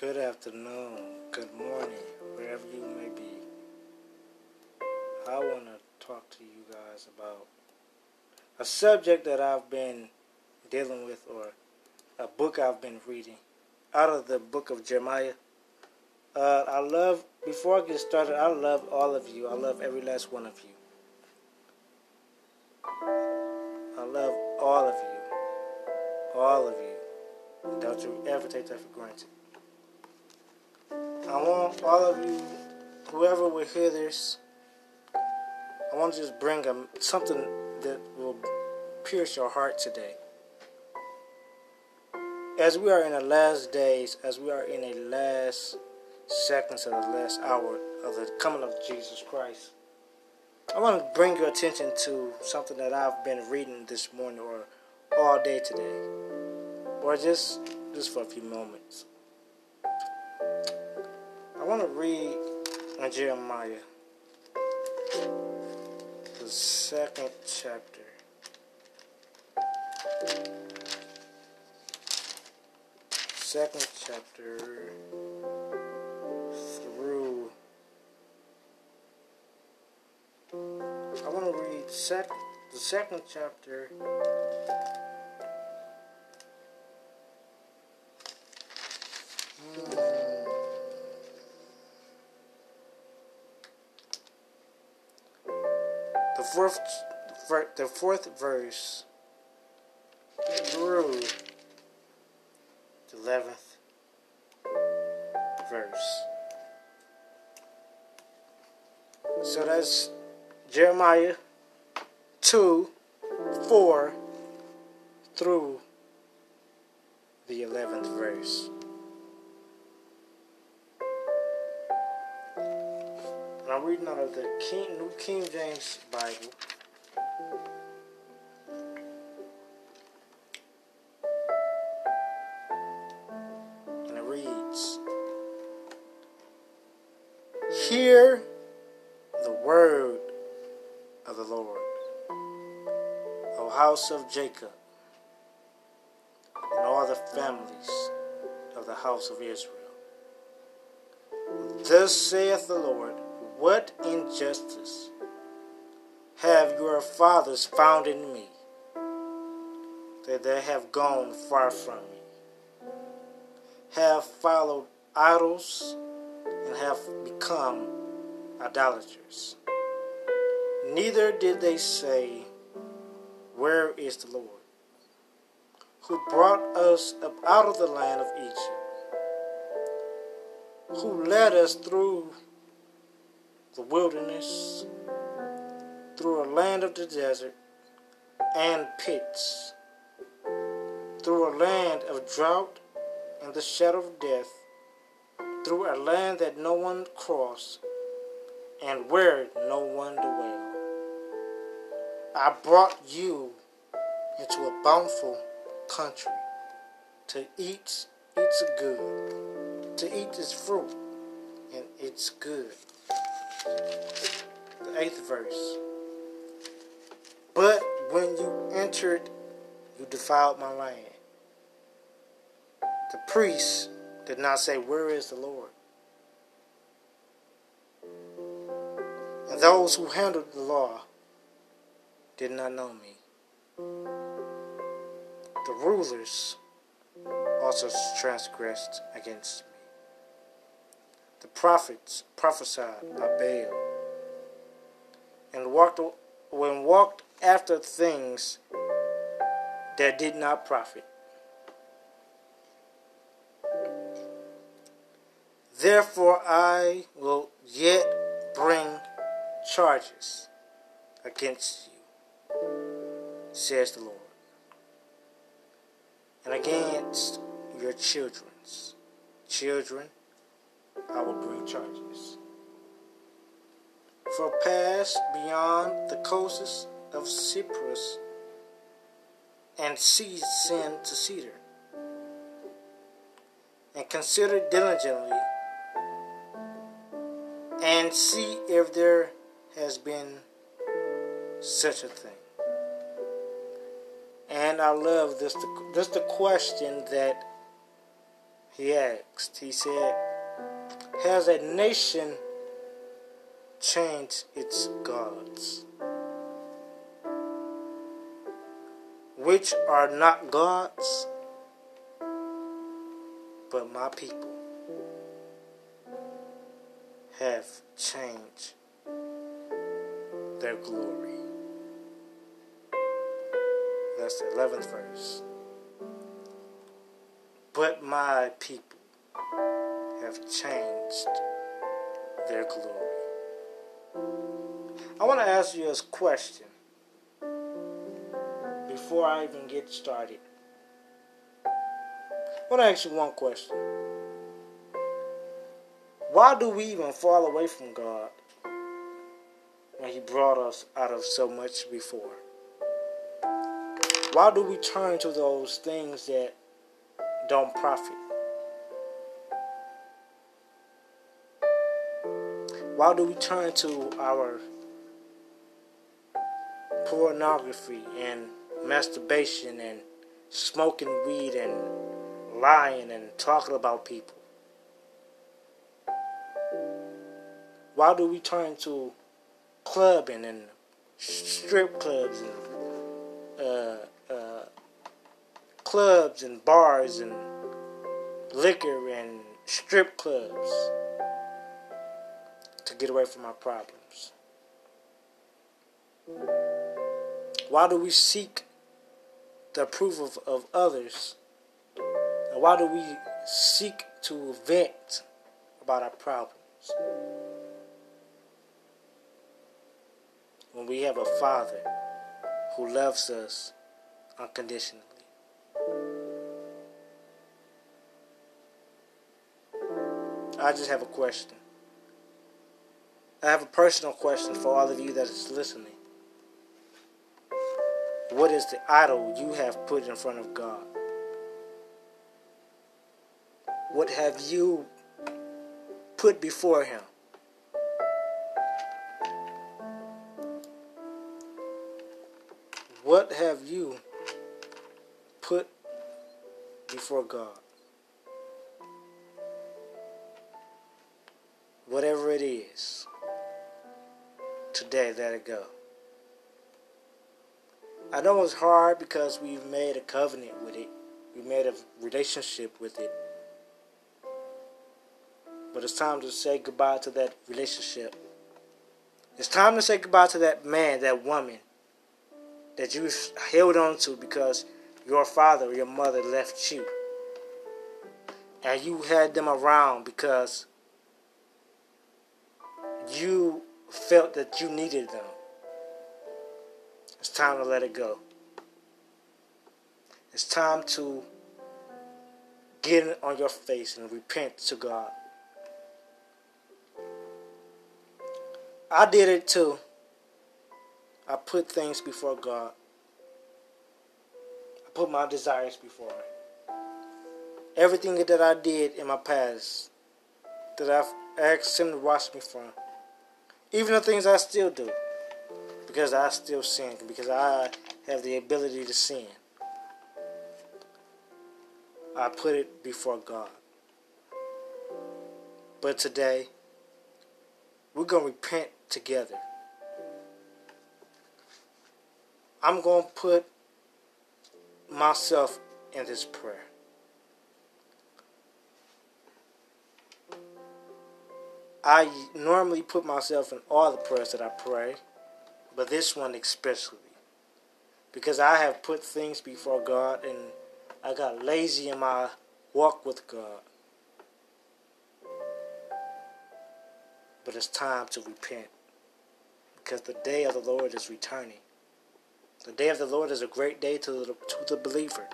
Good afternoon, good morning, wherever you may be. I want to talk to you guys about a subject that I've been dealing with, or a book I've been reading out of the book of Jeremiah. Uh, I love, before I get started, I love all of you. I love every last one of you. I love all of you. All of you. Don't you ever take that for granted. I want all of you, whoever will hear this, I want to just bring a, something that will pierce your heart today. As we are in the last days, as we are in the last seconds of the last hour of the coming of Jesus Christ, I want to bring your attention to something that I've been reading this morning or all day today, or just just for a few moments. I want to read Jeremiah, the second chapter. Second chapter through. I want to read sec- the second chapter. Fourth the fourth verse through the eleventh verse. So that's Jeremiah two four through the eleventh verse. I'm reading out of the King, New King James Bible. And it reads Hear the word of the Lord, O house of Jacob, and all the families of the house of Israel. Thus saith the Lord what injustice have your fathers found in me, that they have gone far from me, have followed idols, and have become idolaters? Neither did they say, Where is the Lord, who brought us up out of the land of Egypt, who led us through the wilderness, through a land of the desert and pits, through a land of drought and the shadow of death, through a land that no one crossed and where no one dwelled. I brought you into a bountiful country to eat its good, to eat its fruit and its good the eighth verse. But when you entered, you defiled my land. The priests did not say, Where is the Lord? And those who handled the law did not know me. The rulers also transgressed against me. The prophets prophesied by Baal and walked when walked after things that did not profit. Therefore I will yet bring charges against you, says the Lord, and against your children's children I will bring charges. For pass beyond the coasts of Cyprus and see sin to Kedar, and consider diligently and see if there has been such a thing. And I love this this the question that he asked, he said, Has a nation changed its gods? Which are not gods, but my people have changed their glory. That's the 11th verse. But my people have changed their glory. I want to ask you a question before I even get started. I want to ask you one question. Why do we even fall away from God when He brought us out of so much before? Why do we turn to those things that don't profit? Why do we turn to our pornography and masturbation and smoking weed and lying and talking about people? Why do we turn to clubbing and strip clubs and uh, uh, clubs and bars and liquor and strip clubs to get away from our problems? Why do we seek the approval of, of others? And why do we seek to vent about our problems? When we have a Father who loves us unconditionally. I just have a question. I have a personal question for all of you that is listening. What is the idol you have put in front of God? What have you put before Him? What have you put before God? Whatever it is, today let it go. I know it's hard because we've made a covenant with it, we made a relationship with it. But it's time to say goodbye to that relationship. It's time to say goodbye to that man, that woman that you held on to because your father or your mother left you. And you had them around because you felt that you needed them. Time to let it go. It's time to get on your face and repent to God. I did it too. I put things before God. I put my desires before Him. Everything that I did in my past that I've asked Him to wash me from. Even the things I still do. Because I still sin. Because I have the ability to sin. I put it before God. But today, we're going to repent together. I'm going to put myself in this prayer. I normally put myself in all the prayers that I pray, but this one especially. Because I have put things before God and I got lazy in my walk with God. But it's time to repent. Because the day of the Lord is returning. The day of the Lord is a great day to the, to the believer,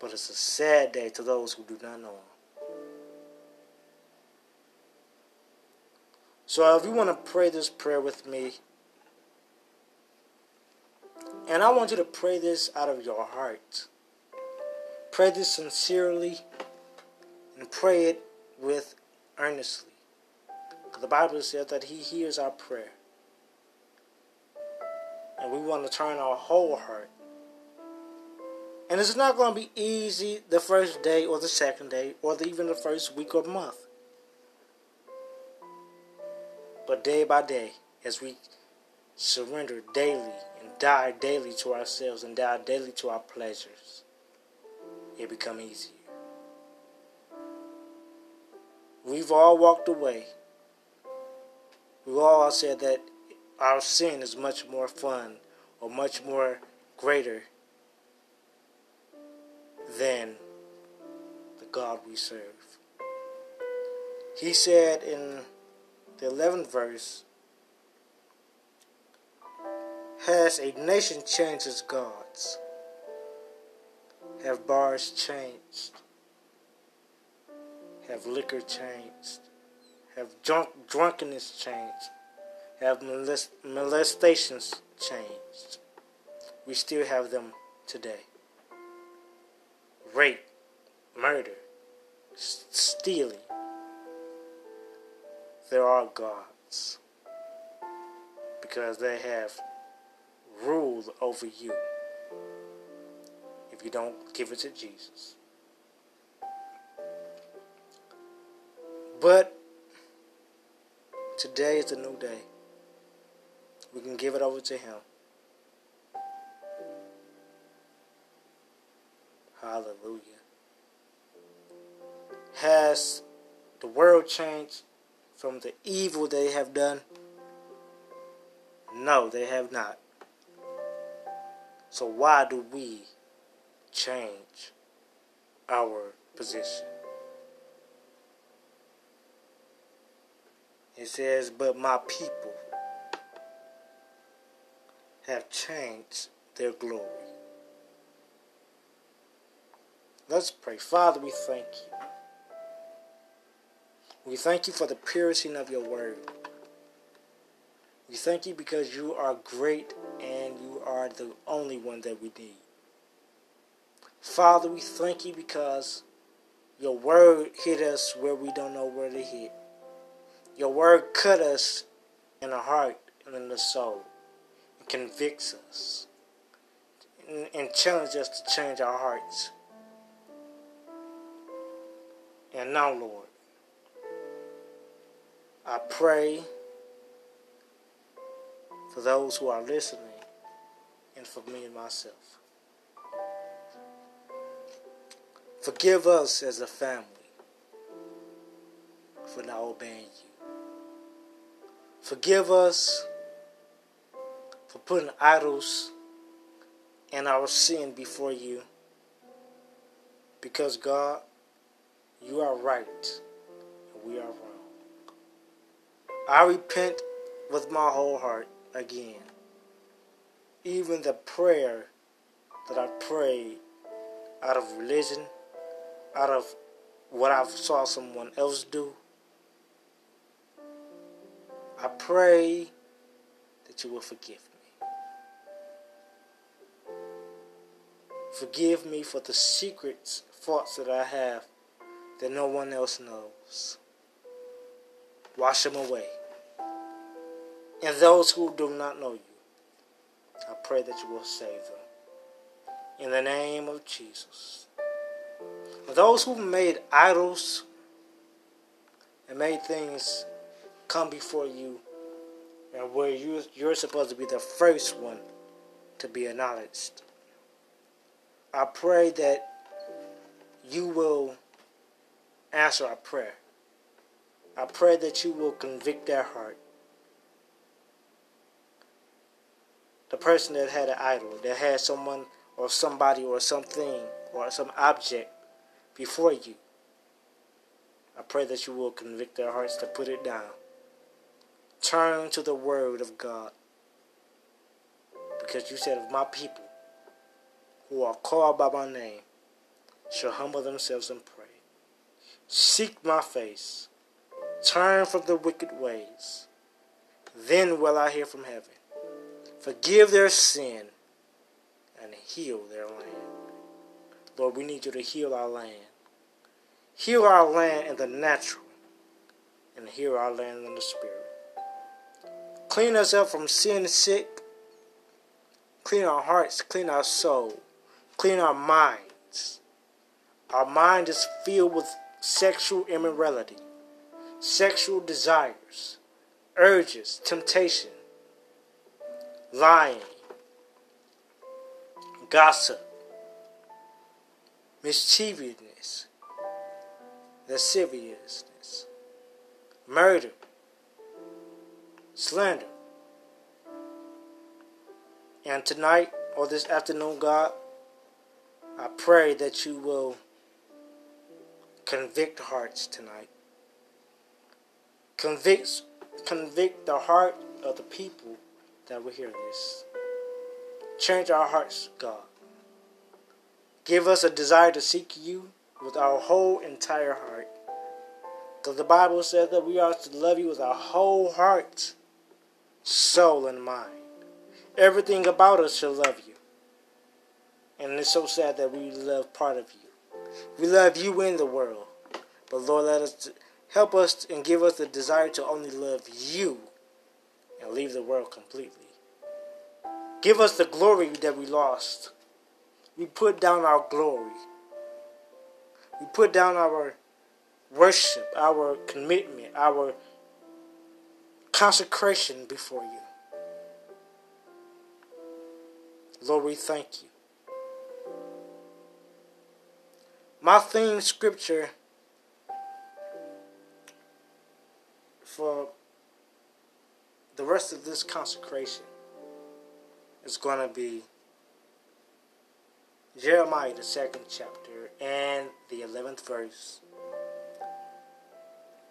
but it's a sad day to those who do not know Him. So, if you want to pray this prayer with me, and I want you to pray this out of your heart, pray this sincerely, and pray it with earnestly. The Bible says that He hears our prayer. And we want to turn our whole heart And it's not going to be easy the first day or the second day or the, even the first week or month. But day by day, as we surrender daily and die daily to ourselves and die daily to our pleasures, it become easier. We've all walked away. We've all said that our sin is much more fun or much more greater than the God we serve. He said in the 11th verse, Has a nation changed its gods? Have bars changed? Have liquor changed? Have drunk, drunkenness changed? Have molest, molestations changed? We still have them today. Rape, murder, stealing. There are gods because they have ruled over you if you don't give it to Jesus. But today is a new day. We can give it over to Him. Hallelujah. Has the world changed from the evil they have done? No, they have not. So why do we change our position? It says, But my people have changed their glory. Let's pray. Father, we thank you. We thank you for the purity of your word. We thank you because you are great and you are the only one that we need. Father, we thank you because your word hit us where we don't know where to hit. Your word cut us in the heart and in the soul and convicts us and, and challenges us to change our hearts. And now, Lord, I pray for those who are listening and for me and myself. Forgive us as a family for not obeying you. Forgive us for putting idols and our sin before you. Because God, you are right and we are wrong. I repent with my whole heart again. Even the prayer that I prayed out of religion, out of what I saw someone else do, I pray that you will forgive me. Forgive me for the secrets, faults that I have that no one else knows. Wash them away. And those who do not know you, I pray that you will save them. In the name of Jesus. Those who made idols and made things come before you, and where you, you're supposed to be the first one to be acknowledged. I pray that you will answer our prayer. I pray that you will convict their heart. The person that had an idol, that had someone or somebody or something or some object before you, I pray that you will convict their hearts to put it down. Turn to the Word of God. Because you said, If my people who are called by my name shall humble themselves and pray, seek my face Turn from the wicked ways. Then will I hear from heaven. Forgive their sin and heal their land. Lord, we need you to heal our land. Heal our land in the natural and heal our land in the spirit. Clean us up from sin and sick. Clean our hearts, clean our soul. clean our minds. Our mind is filled with sexual immorality, sexual desires, urges, temptation, lying, gossip, mischievousness, lasciviousness, murder, slander. And tonight or this afternoon, God, I pray that you will convict hearts tonight. Convict, convict the heart of the people that will hear this. Change our hearts, God. Give us a desire to seek you with our whole entire heart. Because the Bible says that we are to love you with our whole heart, soul, and mind. Everything about us should love you. And it's so sad that we love part of you. We love you in the world. But Lord, let us help us and give us the desire to only love you and leave the world completely. Give us the glory that we lost. We put down our glory. We put down our worship, our commitment, our consecration before you. Lord, we thank you. My theme scripture for the rest of this consecration is going to be Jeremiah, the second chapter, and the 11th verse.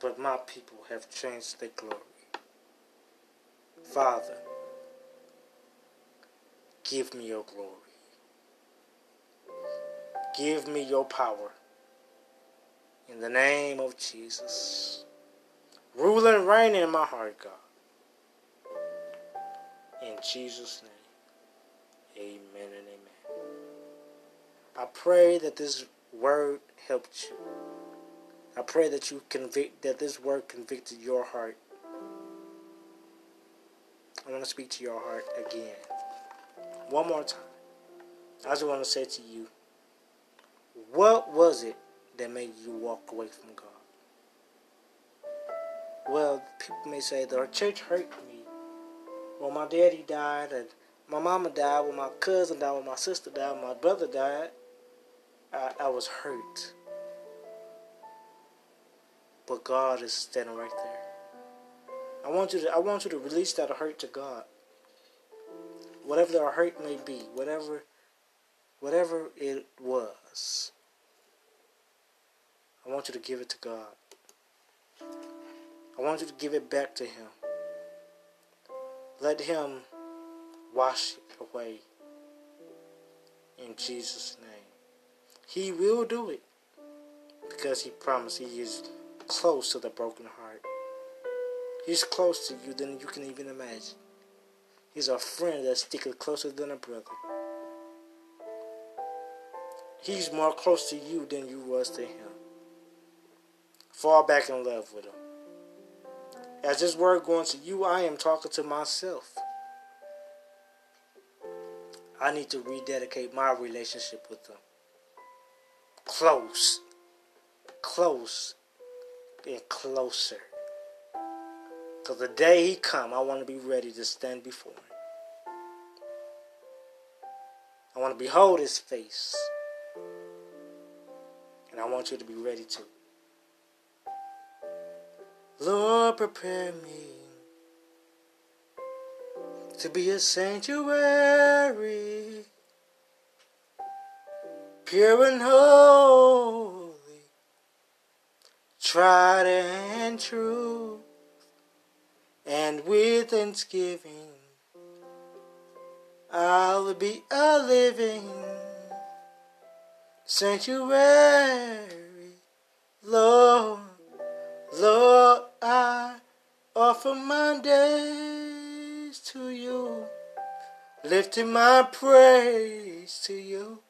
But my people have changed their glory. Father, give me your glory. Give me your power. In the name of Jesus. Rule and reign in my heart, God. In Jesus' name. Amen and amen. I pray that this word helped you. I pray that you convict that this word convicted your heart. I want to speak to your heart again. One more time. I just want to say to you, what was it that made you walk away from God? Well, people may say our church hurt me. Well, my daddy died, and my mama died, when my cousin died, when my sister died, when my brother died. I, I was hurt. But God is standing right there. I want you to I want you to release that hurt to God. Whatever the hurt may be, whatever whatever it was. I want you to give it to God. I want you to give it back to Him. Let Him wash it away. In Jesus' name. He will do it. Because He promised He is close to the broken heart. He's close to you than you can even imagine. He's a friend that's sticking closer than a brother. He's more close to you than you was to him. Fall back in love with him. As this word going to you, I am talking to myself. I need to rededicate my relationship with him. Close. Close. And closer. Because the day he come, I want to be ready to stand before him. I want to behold his face. And I want you to be ready too. Lord, prepare me to be a sanctuary, pure and holy, tried and true, and with thanksgiving, I'll be a living sanctuary, Lord. Lord, I offer my days to you, lifting my praise to you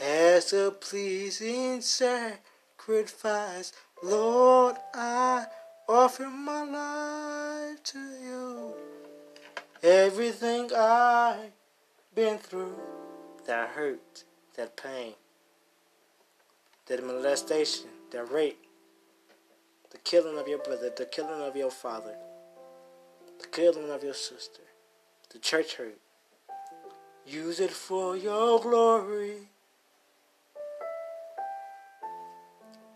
as a pleasing sacrifice. Lord, I offer my life to you. Everything I've been through that hurt that pain, that molestation, that rape, the killing of your brother, the killing of your father, the killing of your sister, the church hurt. Use it for your glory.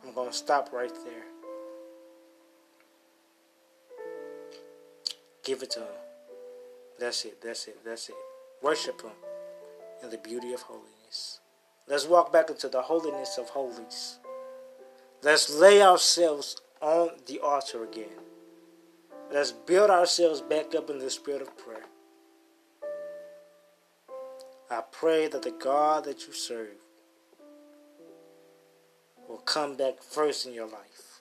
I'm going to stop right there. Give it to Him. That's it, that's it, that's it. Worship Him in the beauty of holiness. Let's walk back into the holiness of holies. Let's lay ourselves on the altar again. Let's build ourselves back up in the spirit of prayer. I pray that the God that you serve will come back first in your life.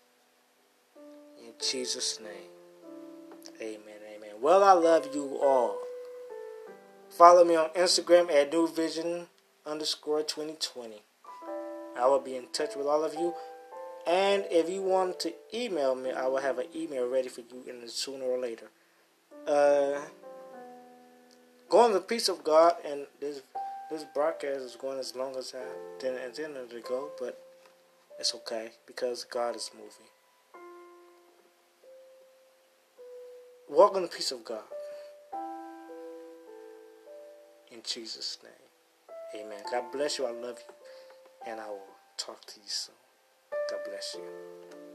In Jesus' name. Amen. Amen. Well, I love you all. Follow me on Instagram at New Vision underscore 2020. I will be in touch with all of you. And if you want to email me, I will have an email ready for you in sooner or later. Uh, go on the peace of God, and this this broadcast is going as long as I didn't intend to go, but it's okay because God is moving. Walk in the peace of God. In Jesus' name. Amen. God bless you. I love you. And I will talk to you soon. God bless you.